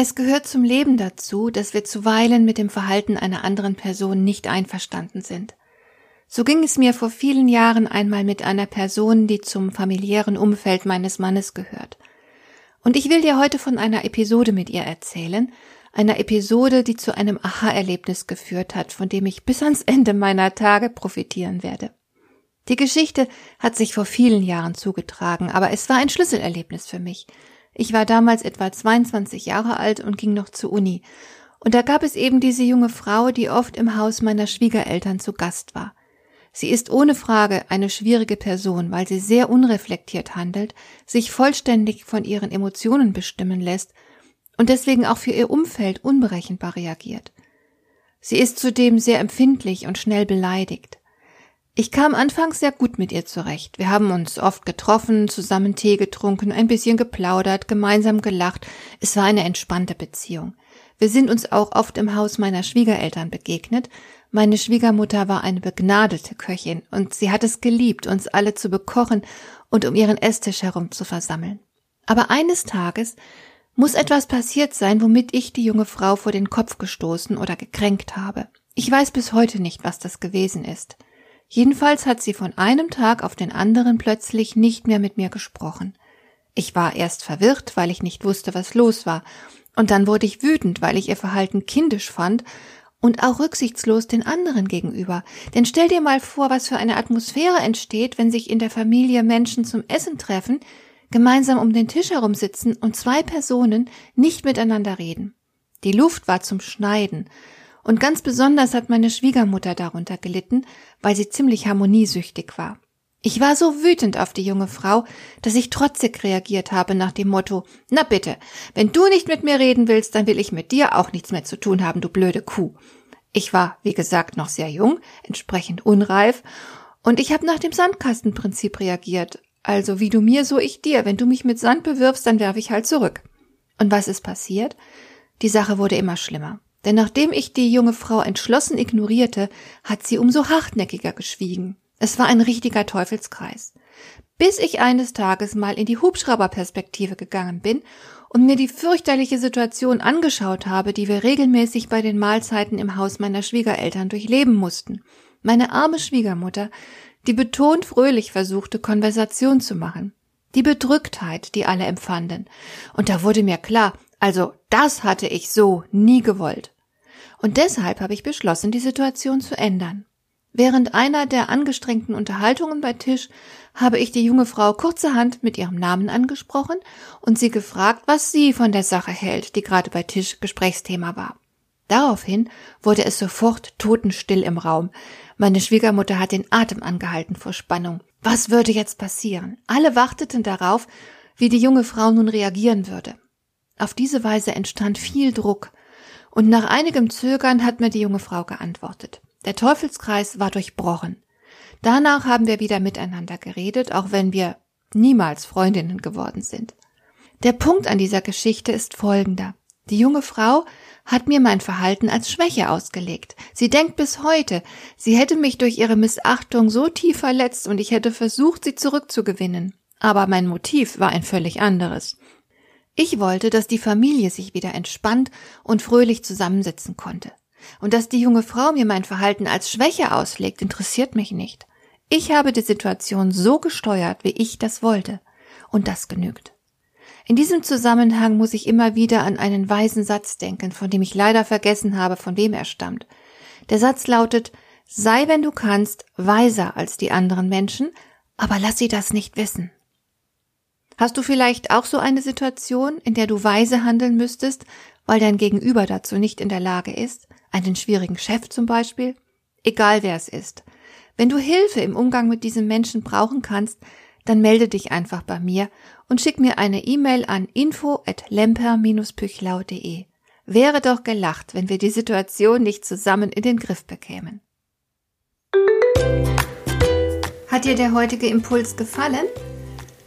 Es gehört zum Leben dazu, dass wir zuweilen mit dem Verhalten einer anderen Person nicht einverstanden sind. So ging es mir vor vielen Jahren einmal mit einer Person, die zum familiären Umfeld meines Mannes gehört. Und ich will dir heute von einer Episode mit ihr erzählen, einer Episode, die zu einem Aha-Erlebnis geführt hat, von dem ich bis ans Ende meiner Tage profitieren werde. Die Geschichte hat sich vor vielen Jahren zugetragen, aber es war ein Schlüsselerlebnis für mich – ich war damals etwa 22 Jahre alt und ging noch zur Uni. Und da gab es eben diese junge Frau, die oft im Haus meiner Schwiegereltern zu Gast war. Sie ist ohne Frage eine schwierige Person, weil sie sehr unreflektiert handelt, sich vollständig von ihren Emotionen bestimmen lässt und deswegen auch für ihr Umfeld unberechenbar reagiert. Sie ist zudem sehr empfindlich und schnell beleidigt. Ich kam anfangs sehr gut mit ihr zurecht. Wir haben uns oft getroffen, zusammen Tee getrunken, ein bisschen geplaudert, gemeinsam gelacht. Es war eine entspannte Beziehung. Wir sind uns auch oft im Haus meiner Schwiegereltern begegnet. Meine Schwiegermutter war eine begnadete Köchin und sie hat es geliebt, uns alle zu bekochen und um ihren Esstisch herum zu versammeln. Aber eines Tages muss etwas passiert sein, womit ich die junge Frau vor den Kopf gestoßen oder gekränkt habe. Ich weiß bis heute nicht, was das gewesen ist. Jedenfalls hat sie von einem Tag auf den anderen plötzlich nicht mehr mit mir gesprochen. Ich war erst verwirrt, weil ich nicht wusste, was los war, und dann wurde ich wütend, weil ich ihr Verhalten kindisch fand und auch rücksichtslos den anderen gegenüber. Denn stell dir mal vor, was für eine Atmosphäre entsteht, wenn sich in der Familie Menschen zum Essen treffen, gemeinsam um den Tisch herum sitzen und zwei Personen nicht miteinander reden. Die Luft war zum Schneiden, und ganz besonders hat meine Schwiegermutter darunter gelitten, weil sie ziemlich harmoniesüchtig war. Ich war so wütend auf die junge Frau, dass ich trotzig reagiert habe nach dem Motto, na bitte, wenn du nicht mit mir reden willst, dann will ich mit dir auch nichts mehr zu tun haben, du blöde Kuh. Ich war, wie gesagt, noch sehr jung, entsprechend unreif, und ich habe nach dem Sandkastenprinzip reagiert. Also wie du mir, so ich dir. Wenn du mich mit Sand bewirfst, dann werfe ich halt zurück. Und was ist passiert? Die Sache wurde immer schlimmer. Denn nachdem ich die junge Frau entschlossen ignorierte, hat sie umso hartnäckiger geschwiegen. Es war ein richtiger Teufelskreis. Bis ich eines Tages mal in die Hubschrauberperspektive gegangen bin und mir die fürchterliche Situation angeschaut habe, die wir regelmäßig bei den Mahlzeiten im Haus meiner Schwiegereltern durchleben mussten. Meine arme Schwiegermutter, die betont fröhlich versuchte, Konversation zu machen. Die Bedrücktheit, die alle empfanden. Und da wurde mir klar, also das hatte ich so nie gewollt. Und deshalb habe ich beschlossen, die Situation zu ändern. Während einer der angestrengten Unterhaltungen bei Tisch habe ich die junge Frau kurzerhand mit ihrem Namen angesprochen und sie gefragt, was sie von der Sache hält, die gerade bei Tisch Gesprächsthema war. Daraufhin wurde es sofort totenstill im Raum. Meine Schwiegermutter hat den Atem angehalten vor Spannung. Was würde jetzt passieren? Alle warteten darauf, wie die junge Frau nun reagieren würde. Auf diese Weise entstand viel Druck, und nach einigem Zögern hat mir die junge Frau geantwortet. Der Teufelskreis war durchbrochen. Danach haben wir wieder miteinander geredet, auch wenn wir niemals Freundinnen geworden sind. Der Punkt an dieser Geschichte ist folgender. Die junge Frau hat mir mein Verhalten als Schwäche ausgelegt. Sie denkt bis heute, sie hätte mich durch ihre Missachtung so tief verletzt und ich hätte versucht, sie zurückzugewinnen. Aber mein Motiv war ein völlig anderes. Ich wollte, dass die Familie sich wieder entspannt und fröhlich zusammensitzen konnte. Und dass die junge Frau mir mein Verhalten als Schwäche auslegt, interessiert mich nicht. Ich habe die Situation so gesteuert, wie ich das wollte. Und das genügt. In diesem Zusammenhang muss ich immer wieder an einen weisen Satz denken, von dem ich leider vergessen habe, von wem er stammt. Der Satz lautet, sei, wenn du kannst, weiser als die anderen Menschen, aber lass sie das nicht wissen. Hast du vielleicht auch so eine Situation, in der du weise handeln müsstest, weil dein Gegenüber dazu nicht in der Lage ist? Einen schwierigen Chef zum Beispiel? Egal wer es ist. Wenn du Hilfe im Umgang mit diesem Menschen brauchen kannst, dann melde dich einfach bei mir und schick mir eine E-Mail an info at lemper-püchlau.de. Wäre doch gelacht, wenn wir die Situation nicht zusammen in den Griff bekämen. Hat dir der heutige Impuls gefallen?